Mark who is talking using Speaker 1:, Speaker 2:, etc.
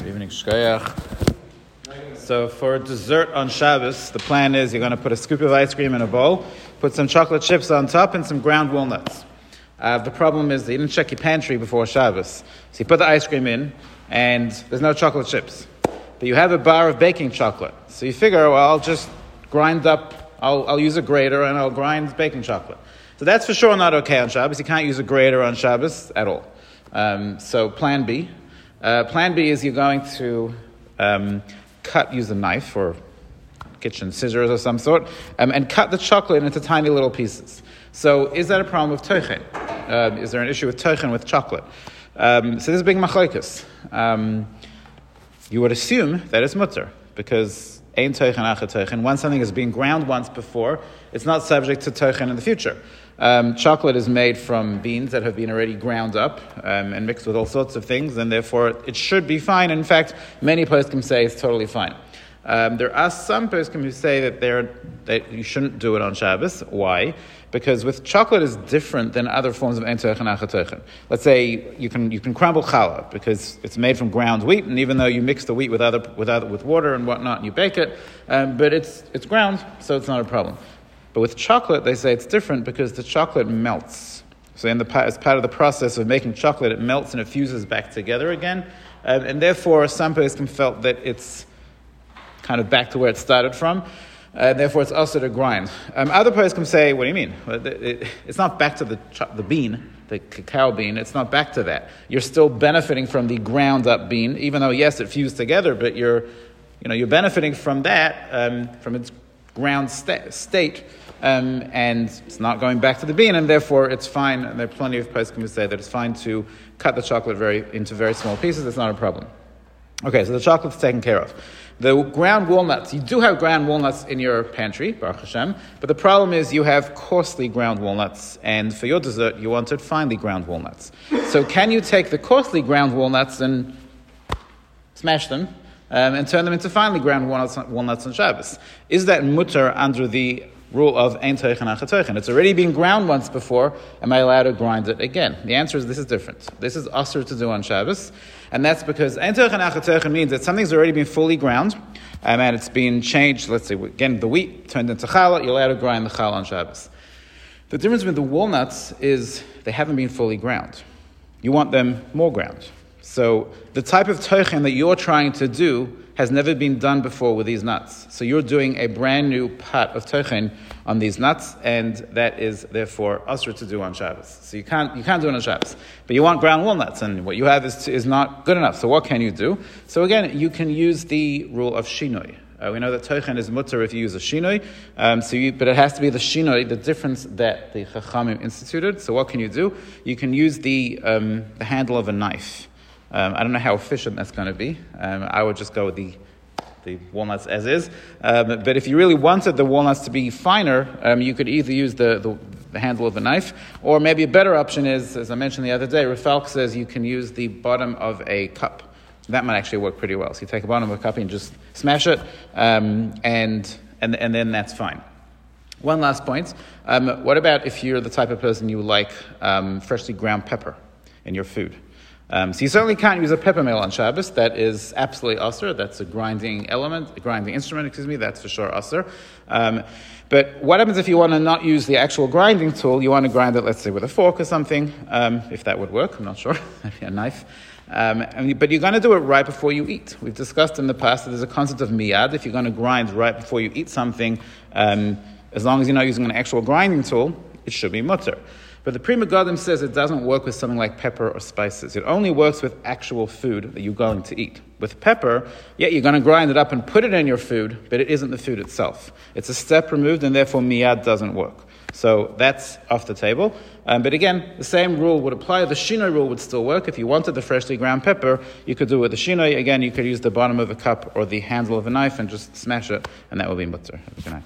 Speaker 1: Good evening, Shkoyach. So for dessert on Shabbos, the plan is you're going to put a scoop of ice cream in a bowl, put some chocolate chips on top, and some ground walnuts. Uh, the problem is that you didn't check your pantry before Shabbos. So you put the ice cream in, and there's no chocolate chips. But you have a bar of baking chocolate. So you figure, well, I'll just grind up, I'll, I'll use a grater, and I'll grind baking chocolate. So that's for sure not okay on Shabbos. You can't use a grater on Shabbos at all. Um, so plan B. Uh, plan B is you're going to um, cut, use a knife or kitchen scissors of some sort, um, and cut the chocolate into tiny little pieces. So is that a problem with tochen? Uh, is there an issue with tochen with chocolate? Um, so this is big machlokes. Um, you would assume that it's mutter because ein tochen acha tochen. Once something has been ground once before, it's not subject to tochen in the future. Um, chocolate is made from beans that have been already ground up um, and mixed with all sorts of things, and therefore it should be fine. In fact, many poskim say it's totally fine. Um, there are some poskim who say that, that you shouldn't do it on Shabbos. Why? Because with chocolate is different than other forms of entochen achatochen. Let's say you can, you can crumble challah because it's made from ground wheat, and even though you mix the wheat with, other, with, other, with water and whatnot, and you bake it, um, but it's, it's ground, so it's not a problem. But with chocolate, they say it's different because the chocolate melts. So, in the, as part of the process of making chocolate, it melts and it fuses back together again. Um, and therefore, some person felt that it's kind of back to where it started from. And therefore, it's also to grind. Um, other can say, "What do you mean? It, it, it's not back to the the bean, the cacao bean. It's not back to that. You're still benefiting from the ground up bean, even though yes, it fused together, but you're, you know, you're benefiting from that, um, from its ground sta- state, um, and it's not going back to the bean, and therefore it's fine. And there are plenty of poskim who say that it's fine to cut the chocolate very into very small pieces. It's not a problem. Okay, so the chocolate's taken care of. The ground walnuts, you do have ground walnuts in your pantry, Baruch Hashem, but the problem is you have costly ground walnuts, and for your dessert, you wanted finely ground walnuts. So, can you take the costly ground walnuts and smash them um, and turn them into finely ground walnuts, walnuts on Shabbos? Is that mutter under the rule of ein teichen. It's already been ground once before. Am I allowed to grind it again? The answer is this is different. This is usher to do on Shabbos, and that's because ein teichen means that something's already been fully ground, um, and it's been changed. Let's say again, the wheat turned into challah. You're allowed to grind the challah on Shabbos. The difference with the walnuts is they haven't been fully ground. You want them more ground. So the type of teichen that you're trying to do has never been done before with these nuts. So you're doing a brand new pot of tochen on these nuts, and that is therefore usher to do on Shabbos. So you can't, you can't do it on Shabbos. But you want ground walnuts, and what you have is, is not good enough. So what can you do? So again, you can use the rule of shinoi. Uh, we know that tochen is mutter if you use a shinoi, um, so you, but it has to be the shinoi, the difference that the chachamim instituted. So what can you do? You can use the, um, the handle of a knife. Um, I don't know how efficient that's going to be. Um, I would just go with the the walnuts as is. Um, but if you really wanted the walnuts to be finer, um, you could either use the, the, the, handle of a knife, or maybe a better option is, as I mentioned the other day, Rav Falk says you can use the bottom of a cup. That might actually work pretty well. So you take a bottom of a cup and just smash it, um, and, and, and then that's fine. One last point. Um, what about if you're the type of person you like freshly ground pepper in your food? Um, so you certainly can't use a pepper mill on Shabbos. That is absolutely usher. That's a grinding element, a grinding instrument, excuse me. That's for sure usher. Um, but what happens if you want to not use the actual grinding tool? You want to grind it, let's say, with a fork or something, um, if that would work. I'm not sure. Maybe a knife. Um, but you're going to do it right before you eat. We've discussed in the past that there's a concept of miyad. If you're going to grind right before you eat something, um, as long as you're not using an actual grinding tool, it should be mutter. But the Pri Megadim says it doesn't work with something like pepper or spices. It only works with actual food that you're going to eat. With pepper, yeah, you're going to grind it up and put it in your food, but it isn't the food itself. It's a step removed, and therefore miyad doesn't work. So that's off the table. Um, but again, the same rule would apply. The shino rule would still work. If you wanted the freshly ground pepper, you could do it with the shino. Again, you could use the bottom of a cup or the handle of a knife and just smash it, and that would be mutter. Have a good night.